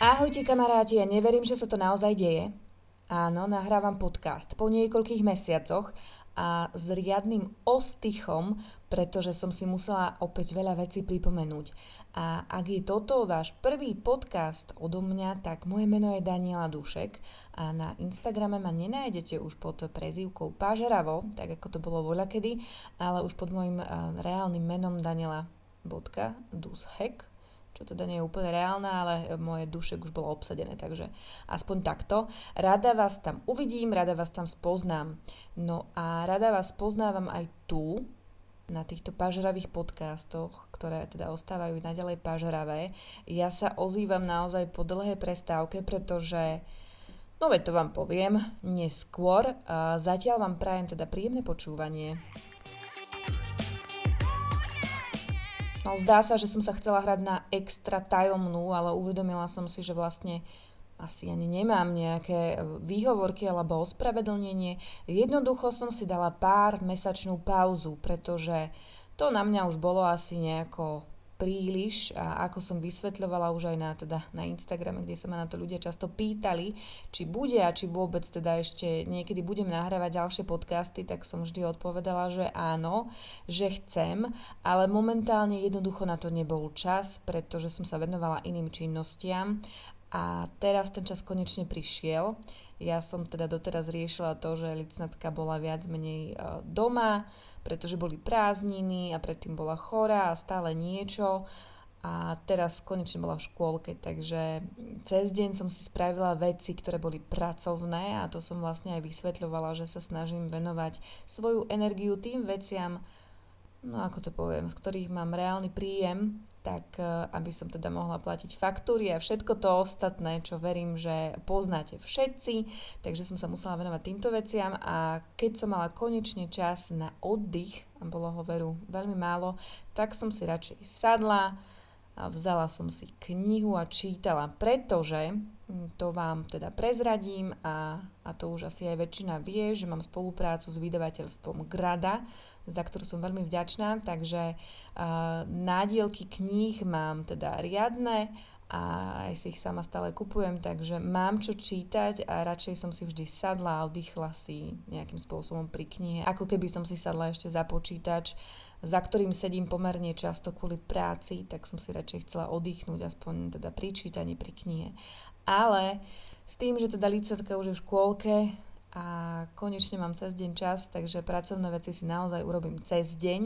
Ahojte kamaráti, ja neverím, že sa to naozaj deje. Áno, nahrávam podcast po niekoľkých mesiacoch a s riadnym ostychom, pretože som si musela opäť veľa vecí pripomenúť. A ak je toto váš prvý podcast odo mňa, tak moje meno je Daniela Dušek a na Instagrame ma nenájdete už pod prezývkou Pážeravo, tak ako to bolo voľakedy, ale už pod môjim reálnym menom Daniela.dushek čo teda nie je úplne reálne, ale moje dušek už bolo obsadené, takže aspoň takto. Rada vás tam uvidím, rada vás tam spoznám. No a rada vás poznávam aj tu, na týchto pažravých podcastoch, ktoré teda ostávajú naďalej pažravé. Ja sa ozývam naozaj po dlhé prestávke, pretože No veď to vám poviem neskôr. Zatiaľ vám prajem teda príjemné počúvanie. No zdá sa, že som sa chcela hrať na extra tajomnú, ale uvedomila som si, že vlastne asi ani nemám nejaké výhovorky alebo ospravedlnenie. Jednoducho som si dala pár mesačnú pauzu, pretože to na mňa už bolo asi nejako príliš a ako som vysvetľovala už aj na, teda, na Instagrame, kde sa ma na to ľudia často pýtali, či bude a či vôbec teda ešte niekedy budem nahrávať ďalšie podcasty, tak som vždy odpovedala, že áno, že chcem, ale momentálne jednoducho na to nebol čas, pretože som sa venovala iným činnostiam a teraz ten čas konečne prišiel. Ja som teda doteraz riešila to, že licnatka bola viac menej e, doma, pretože boli prázdniny a predtým bola chorá a stále niečo. A teraz konečne bola v škôlke, takže cez deň som si spravila veci, ktoré boli pracovné a to som vlastne aj vysvetľovala, že sa snažím venovať svoju energiu tým veciam, no ako to poviem, z ktorých mám reálny príjem tak e, aby som teda mohla platiť faktúry a všetko to ostatné, čo verím, že poznáte všetci. Takže som sa musela venovať týmto veciam a keď som mala konečne čas na oddych, a bolo ho veru veľmi málo, tak som si radšej sadla, a vzala som si knihu a čítala, pretože hm, to vám teda prezradím a, a to už asi aj väčšina vie, že mám spoluprácu s vydavateľstvom Grada, za ktorú som veľmi vďačná, takže uh, nádielky kníh mám teda riadne a aj si ich sama stále kupujem, takže mám čo čítať a radšej som si vždy sadla a oddychla si nejakým spôsobom pri knihe, ako keby som si sadla ešte za počítač, za ktorým sedím pomerne často kvôli práci, tak som si radšej chcela oddychnúť aspoň teda pri čítaní, pri knihe. Ale s tým, že teda licetka už je v škôlke, a konečne mám cez deň čas, takže pracovné veci si naozaj urobím cez deň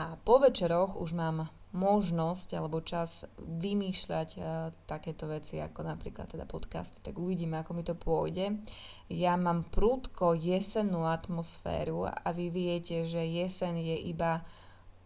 a po večeroch už mám možnosť alebo čas vymýšľať uh, takéto veci ako napríklad teda podcasty, tak uvidíme, ako mi to pôjde. Ja mám prúdko jesennú atmosféru a vy viete, že jesen je iba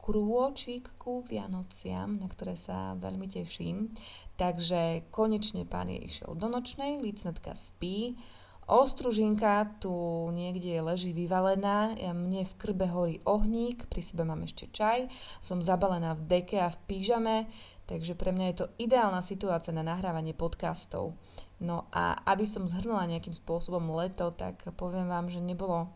krôčik ku Vianociam, na ktoré sa veľmi teším. Takže konečne pán je išiel do nočnej, licnetka spí, Ostružinka tu niekde leží vyvalená, mne v krbe horí ohník, pri sebe mám ešte čaj, som zabalená v deke a v pížame, takže pre mňa je to ideálna situácia na nahrávanie podcastov. No a aby som zhrnula nejakým spôsobom leto, tak poviem vám, že nebolo,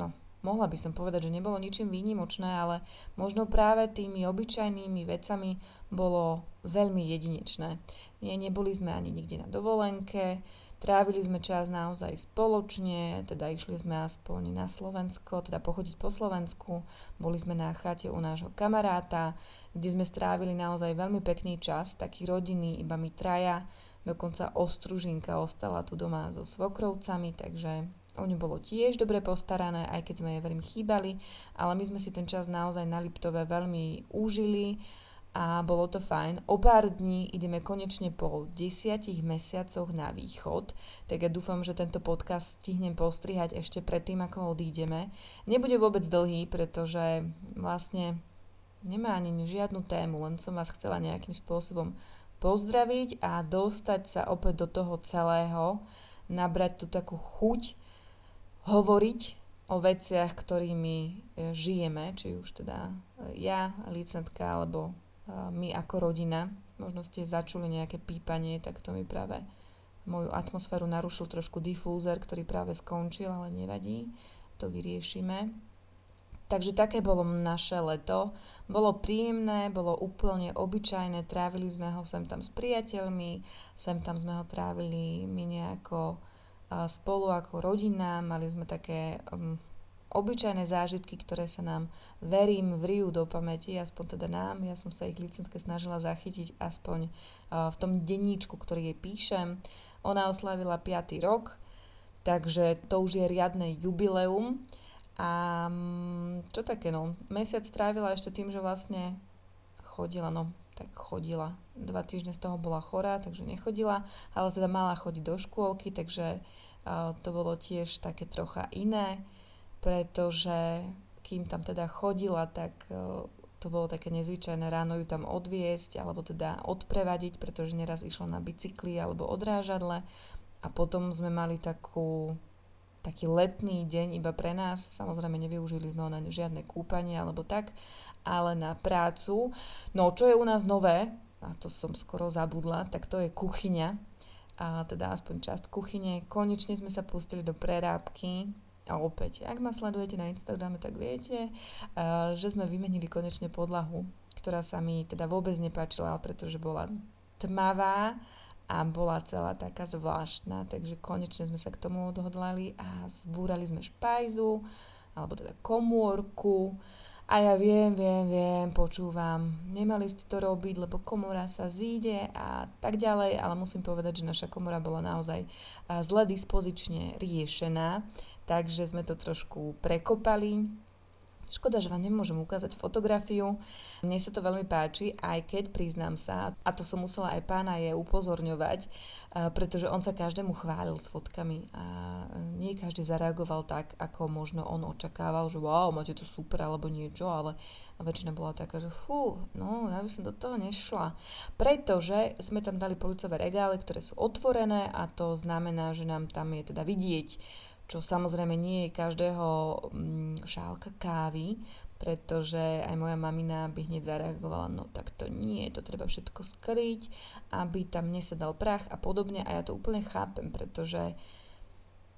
no mohla by som povedať, že nebolo ničím výnimočné, ale možno práve tými obyčajnými vecami bolo veľmi jedinečné. Nie, neboli sme ani nikde na dovolenke, Trávili sme čas naozaj spoločne, teda išli sme aspoň na Slovensko, teda pochodiť po Slovensku. Boli sme na chate u nášho kamaráta, kde sme strávili naozaj veľmi pekný čas, taký rodinný, iba my traja. Dokonca Ostružinka ostala tu doma so svokrovcami, takže o ňu bolo tiež dobre postarané, aj keď sme jej veľmi chýbali, ale my sme si ten čas naozaj na Liptove veľmi užili a bolo to fajn. O pár dní ideme konečne po desiatich mesiacoch na východ, tak ja dúfam, že tento podcast stihnem postrihať ešte predtým, ako odídeme. Nebude vôbec dlhý, pretože vlastne nemá ani žiadnu tému, len som vás chcela nejakým spôsobom pozdraviť a dostať sa opäť do toho celého, nabrať tú takú chuť hovoriť o veciach, ktorými e, žijeme, či už teda ja, licentka, alebo my ako rodina. Možno ste začuli nejaké pípanie, tak to mi práve moju atmosféru narušil trošku difúzer, ktorý práve skončil, ale nevadí. to vyriešime. Takže také bolo naše leto. Bolo príjemné, bolo úplne obyčajné, trávili sme ho sem tam s priateľmi, sem tam sme ho trávili my nejako spolu ako rodina, mali sme také obyčajné zážitky, ktoré sa nám, verím, vrijú do pamäti, aspoň teda nám. Ja som sa ich licentke snažila zachytiť aspoň uh, v tom denníčku, ktorý jej píšem. Ona oslavila 5. rok, takže to už je riadne jubileum. A mm, čo také, no, mesiac trávila ešte tým, že vlastne chodila, no, tak chodila. Dva týždne z toho bola chorá, takže nechodila, ale teda mala chodiť do škôlky, takže uh, to bolo tiež také trocha iné, pretože kým tam teda chodila, tak uh, to bolo také nezvyčajné ráno ju tam odviesť alebo teda odprevadiť, pretože neraz išla na bicykli alebo odrážadle a potom sme mali takú taký letný deň iba pre nás. Samozrejme nevyužili sme na žiadne kúpanie alebo tak, ale na prácu. No čo je u nás nové, a to som skoro zabudla, tak to je kuchyňa. A teda aspoň časť kuchyne. Konečne sme sa pustili do prerábky. A opäť, ak ma sledujete na Instagrame, tak viete, že sme vymenili konečne podlahu, ktorá sa mi teda vôbec nepáčila, pretože bola tmavá a bola celá taká zvláštna, takže konečne sme sa k tomu odhodlali a zbúrali sme špajzu, alebo teda komórku. A ja viem, viem, viem, počúvam, nemali ste to robiť, lebo komora sa zíde a tak ďalej, ale musím povedať, že naša komora bola naozaj zle dispozične riešená, takže sme to trošku prekopali, Škoda, že vám nemôžem ukázať fotografiu. Mne sa to veľmi páči, aj keď priznám sa, a to som musela aj pána je upozorňovať, pretože on sa každému chválil s fotkami a nie každý zareagoval tak, ako možno on očakával, že wow, máte to super alebo niečo, ale väčšina bola taká, že fú, no ja by som do toho nešla. Pretože sme tam dali policové regály, ktoré sú otvorené a to znamená, že nám tam je teda vidieť čo samozrejme nie je každého mm, šálka kávy, pretože aj moja mamina by hneď zareagovala, no tak to nie, to treba všetko skryť, aby tam nesedal prach a podobne. A ja to úplne chápem, pretože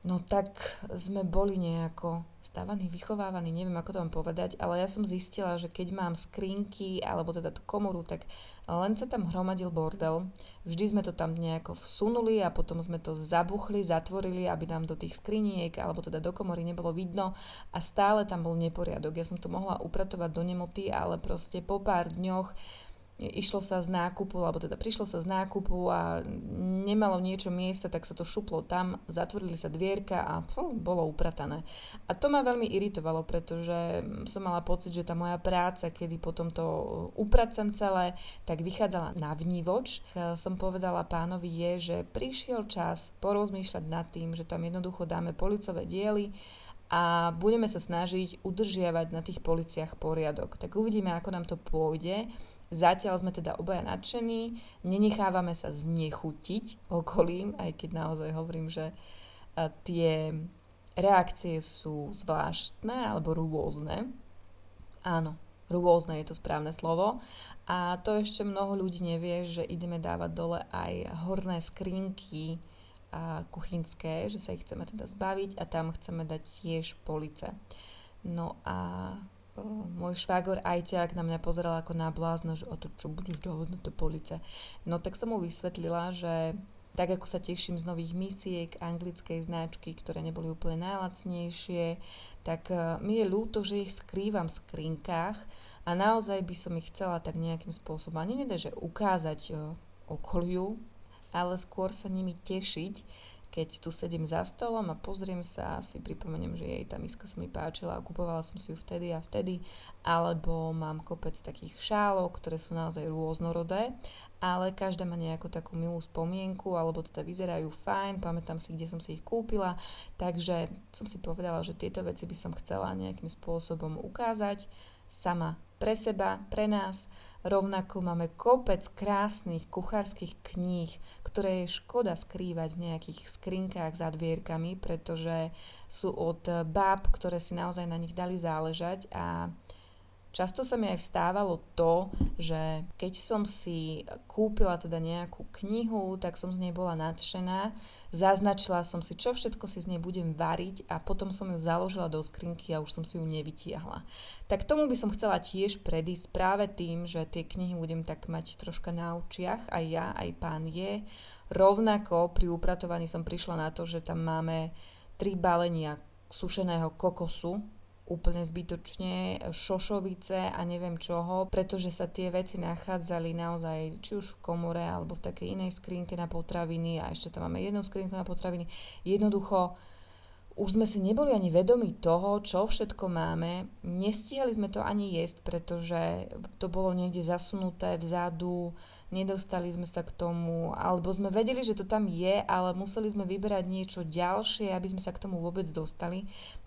no tak sme boli nejako stávaní, vychovávaní, neviem ako to vám povedať, ale ja som zistila, že keď mám skrinky alebo teda tú komoru, tak len sa tam hromadil bordel. Vždy sme to tam nejako vsunuli a potom sme to zabuchli, zatvorili, aby nám do tých skriniek alebo teda do komory nebolo vidno a stále tam bol neporiadok. Ja som to mohla upratovať do nemoty, ale proste po pár dňoch išlo sa z nákupu, alebo teda prišlo sa z nákupu a nemalo niečo miesta, tak sa to šuplo tam, zatvorili sa dvierka a hm, bolo upratané. A to ma veľmi iritovalo, pretože som mala pocit, že tá moja práca, kedy potom to upracem celé, tak vychádzala na vnívoč. Som povedala pánovi je, že prišiel čas porozmýšľať nad tým, že tam jednoducho dáme policové diely, a budeme sa snažiť udržiavať na tých policiach poriadok. Tak uvidíme, ako nám to pôjde Zatiaľ sme teda obaja nadšení, nenechávame sa znechutiť okolím, aj keď naozaj hovorím, že tie reakcie sú zvláštne alebo rôzne. Áno, rôzne je to správne slovo. A to ešte mnoho ľudí nevie, že ideme dávať dole aj horné skrinky a kuchynské, že sa ich chceme teda zbaviť a tam chceme dať tiež police. No a môj švágor ajťák na mňa pozeral ako na blázna, že o to čo budeš dávať na to police. No tak som mu vysvetlila, že tak ako sa teším z nových misiek anglickej značky, ktoré neboli úplne najlacnejšie, tak e, mi je ľúto, že ich skrývam v skrinkách a naozaj by som ich chcela tak nejakým spôsobom, ani nedá, že ukázať e, okoliu, ale skôr sa nimi tešiť, keď tu sedím za stolom a pozriem sa, si pripomeniem, že jej tá miska sa mi páčila a kupovala som si ju vtedy a vtedy, alebo mám kopec takých šálok, ktoré sú naozaj rôznorodé, ale každá má nejakú takú milú spomienku, alebo teda vyzerajú fajn, pamätám si, kde som si ich kúpila, takže som si povedala, že tieto veci by som chcela nejakým spôsobom ukázať sama pre seba, pre nás, Rovnako máme kopec krásnych kuchárskych kníh, ktoré je škoda skrývať v nejakých skrinkách za dvierkami, pretože sú od báb, ktoré si naozaj na nich dali záležať a často sa mi aj vstávalo to, že keď som si kúpila teda nejakú knihu, tak som z nej bola nadšená, zaznačila som si, čo všetko si z nej budem variť a potom som ju založila do skrinky a už som si ju nevytiahla. Tak tomu by som chcela tiež predísť práve tým, že tie knihy budem tak mať troška na očiach, aj ja, aj pán je. Rovnako pri upratovaní som prišla na to, že tam máme tri balenia sušeného kokosu, úplne zbytočne šošovice a neviem čoho, pretože sa tie veci nachádzali naozaj či už v komore alebo v takej inej skrinke na potraviny a ešte tam máme jednu skrinku na potraviny. Jednoducho už sme si neboli ani vedomi toho, čo všetko máme. Nestíhali sme to ani jesť, pretože to bolo niekde zasunuté vzadu, nedostali sme sa k tomu, alebo sme vedeli, že to tam je, ale museli sme vyberať niečo ďalšie, aby sme sa k tomu vôbec dostali.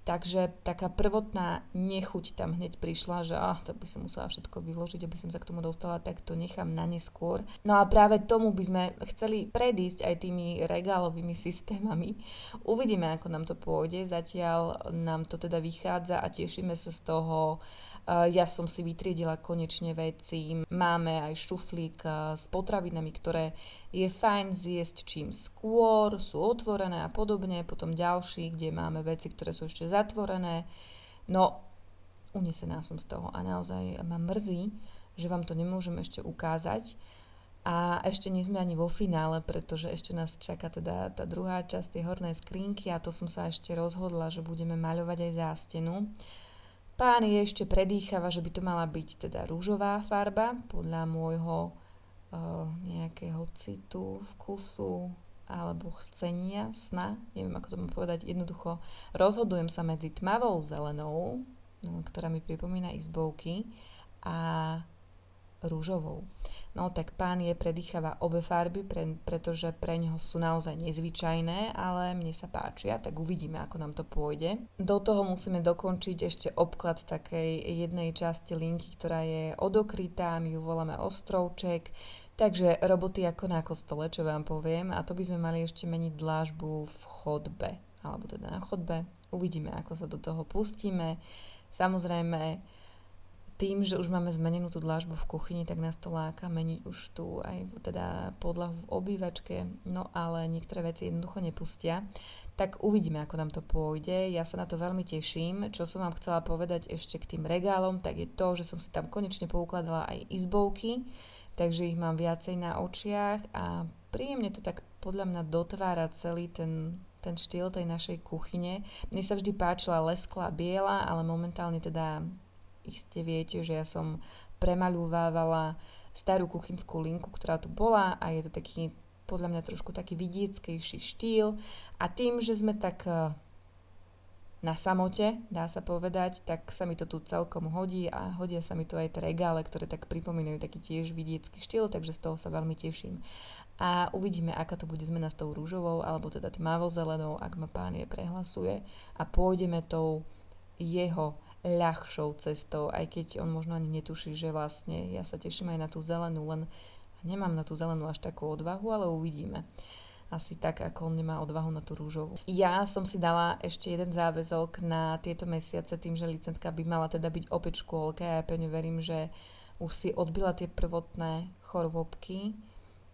Takže taká prvotná nechuť tam hneď prišla, že ah, to by som musela všetko vyložiť, aby som sa k tomu dostala, tak to nechám na neskôr. No a práve tomu by sme chceli predísť aj tými regálovými systémami. Uvidíme, ako nám to pôjde. Zatiaľ nám to teda vychádza a tešíme sa z toho, ja som si vytriedila konečne veci. Máme aj šuflík s potravinami, ktoré je fajn zjesť čím skôr, sú otvorené a podobne. Potom ďalší, kde máme veci, ktoré sú ešte zatvorené. No, unesená som z toho a naozaj ma mrzí, že vám to nemôžem ešte ukázať. A ešte nie sme ani vo finále, pretože ešte nás čaká teda tá druhá časť tej hornej skrinky a to som sa ešte rozhodla, že budeme maľovať aj zástenu. Pán je ešte predýchava, že by to mala byť teda rúžová farba podľa môjho nejakého citu, vkusu alebo chcenia, sna, neviem ako to mám povedať, jednoducho rozhodujem sa medzi tmavou zelenou, no, ktorá mi pripomína izbovky, a rúžovou. No tak pán je predýchava obe farby, pre, pretože pre neho sú naozaj nezvyčajné, ale mne sa páčia, tak uvidíme, ako nám to pôjde. Do toho musíme dokončiť ešte obklad takej jednej časti linky, ktorá je odokrytá, my ju voláme ostrovček, takže roboty ako na kostole, čo vám poviem, a to by sme mali ešte meniť dlážbu v chodbe, alebo teda na chodbe. Uvidíme, ako sa do toho pustíme. Samozrejme, tým, že už máme zmenenú tú dlážbu v kuchyni, tak nás to láka meniť už tu aj teda podlahu v obývačke, no ale niektoré veci jednoducho nepustia. Tak uvidíme, ako nám to pôjde. Ja sa na to veľmi teším. Čo som vám chcela povedať ešte k tým regálom, tak je to, že som si tam konečne poukladala aj izbovky, takže ich mám viacej na očiach a príjemne to tak podľa mňa dotvára celý ten ten štýl tej našej kuchyne. Mne sa vždy páčila lesklá biela, ale momentálne teda iste viete, že ja som premaľúvávala starú kuchynskú linku, ktorá tu bola a je to taký, podľa mňa trošku taký vidieckejší štýl a tým, že sme tak eh, na samote, dá sa povedať, tak sa mi to tu celkom hodí a hodia sa mi tu aj tie regále, ktoré tak pripomínajú taký tiež vidiecký štýl, takže z toho sa veľmi teším. A uvidíme, aká to bude zmena s tou rúžovou, alebo teda tmavo-zelenou, ak ma pán je prehlasuje a pôjdeme tou jeho ľahšou cestou, aj keď on možno ani netuší, že vlastne ja sa teším aj na tú zelenú, len nemám na tú zelenú až takú odvahu, ale uvidíme. Asi tak, ako on nemá odvahu na tú rúžovú. Ja som si dala ešte jeden záväzok na tieto mesiace, tým, že licentka by mala teda byť opäť v škôlke a ja pevne verím, že už si odbila tie prvotné chorobky,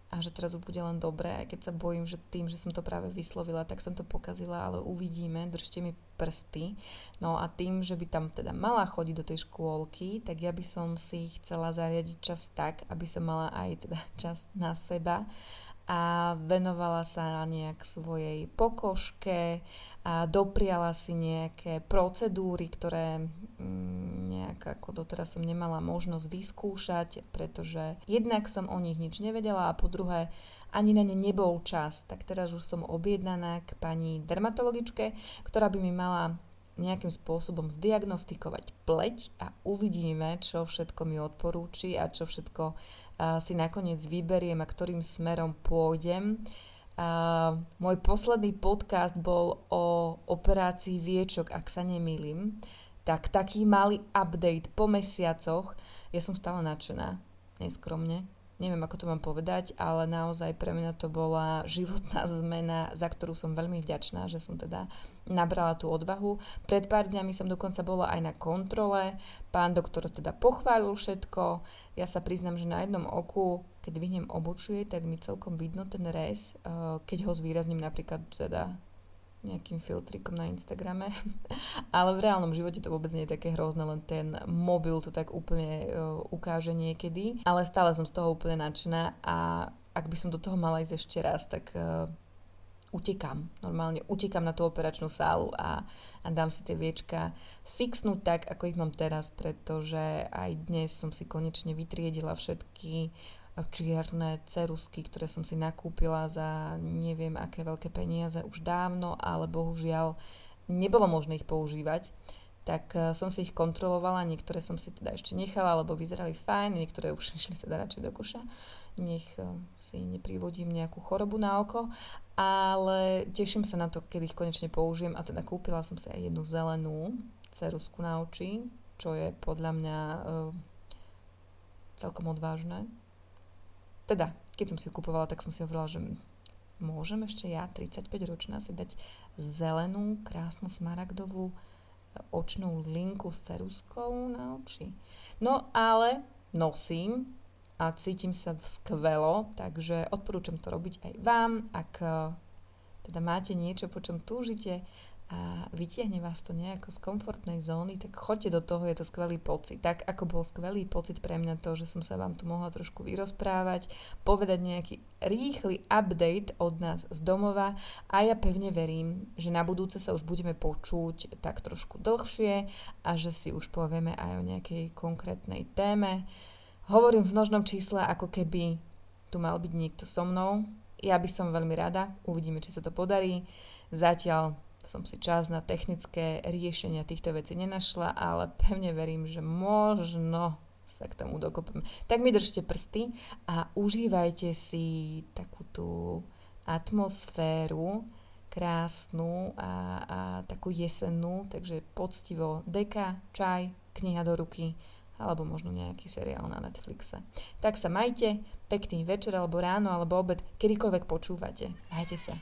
a že teraz bude len dobré, aj keď sa bojím, že tým, že som to práve vyslovila, tak som to pokazila, ale uvidíme, držte mi prsty. No a tým, že by tam teda mala chodiť do tej škôlky, tak ja by som si chcela zariadiť čas tak, aby som mala aj teda čas na seba a venovala sa nejak svojej pokožke a dopriala si nejaké procedúry, ktoré mm, nejak ako doteraz som nemala možnosť vyskúšať, pretože jednak som o nich nič nevedela a po druhé ani na ne nebol čas. Tak teraz už som objednaná k pani dermatologičke, ktorá by mi mala nejakým spôsobom zdiagnostikovať pleť a uvidíme, čo všetko mi odporúči a čo všetko si nakoniec vyberiem a ktorým smerom pôjdem. Uh, môj posledný podcast bol o operácii viečok, ak sa nemýlim. Tak taký malý update po mesiacoch. Ja som stále nadšená, neskromne. Neviem ako to mám povedať, ale naozaj pre mňa to bola životná zmena, za ktorú som veľmi vďačná, že som teda nabrala tú odvahu. Pred pár dňami som dokonca bola aj na kontrole, pán doktor teda pochválil všetko, ja sa priznam, že na jednom oku, keď vyhnem obočie, tak mi celkom vidno ten rez, eh, keď ho zvýrazním napríklad teda nejakým filtrikom na Instagrame. Ale v reálnom živote to vôbec nie je také hrozné, len ten mobil to tak úplne uh, ukáže niekedy. Ale stále som z toho úplne nadšená a ak by som do toho mala ísť ešte raz, tak uh, utekám. Normálne utekám na tú operačnú sálu a, a dám si tie viečka fixnúť tak, ako ich mám teraz, pretože aj dnes som si konečne vytriedila všetky čierne cerusky, ktoré som si nakúpila za neviem aké veľké peniaze už dávno, ale bohužiaľ nebolo možné ich používať. Tak eh, som si ich kontrolovala, niektoré som si teda ešte nechala, lebo vyzerali fajn, niektoré už išli teda radšej do kuša. Nech eh, si neprivodím nejakú chorobu na oko, ale teším sa na to, keď ich konečne použijem a teda kúpila som si aj jednu zelenú cerusku na oči, čo je podľa mňa uh, celkom odvážne, teda, keď som si ju kupovala, tak som si hovorila, že môžem ešte ja, 35 ročná, si dať zelenú, krásnu smaragdovú e, očnú linku s ceruskou na oči. No ale nosím a cítim sa skvelo, takže odporúčam to robiť aj vám, ak e, teda máte niečo, po čom túžite, a vytiahne vás to nejako z komfortnej zóny, tak choďte do toho, je to skvelý pocit. Tak ako bol skvelý pocit pre mňa to, že som sa vám tu mohla trošku vyrozprávať, povedať nejaký rýchly update od nás z domova a ja pevne verím, že na budúce sa už budeme počuť tak trošku dlhšie a že si už povieme aj o nejakej konkrétnej téme. Hovorím v množnom čísle, ako keby tu mal byť niekto so mnou. Ja by som veľmi rada, uvidíme, či sa to podarí. Zatiaľ som si čas na technické riešenia týchto vecí nenašla, ale pevne verím, že možno sa k tomu dokopem. Tak mi držte prsty a užívajte si takú tú atmosféru krásnu a, a takú jesennú, takže poctivo deka, čaj, kniha do ruky alebo možno nejaký seriál na Netflixe. Tak sa majte, pekný večer alebo ráno alebo obed, kedykoľvek počúvate. Majte sa.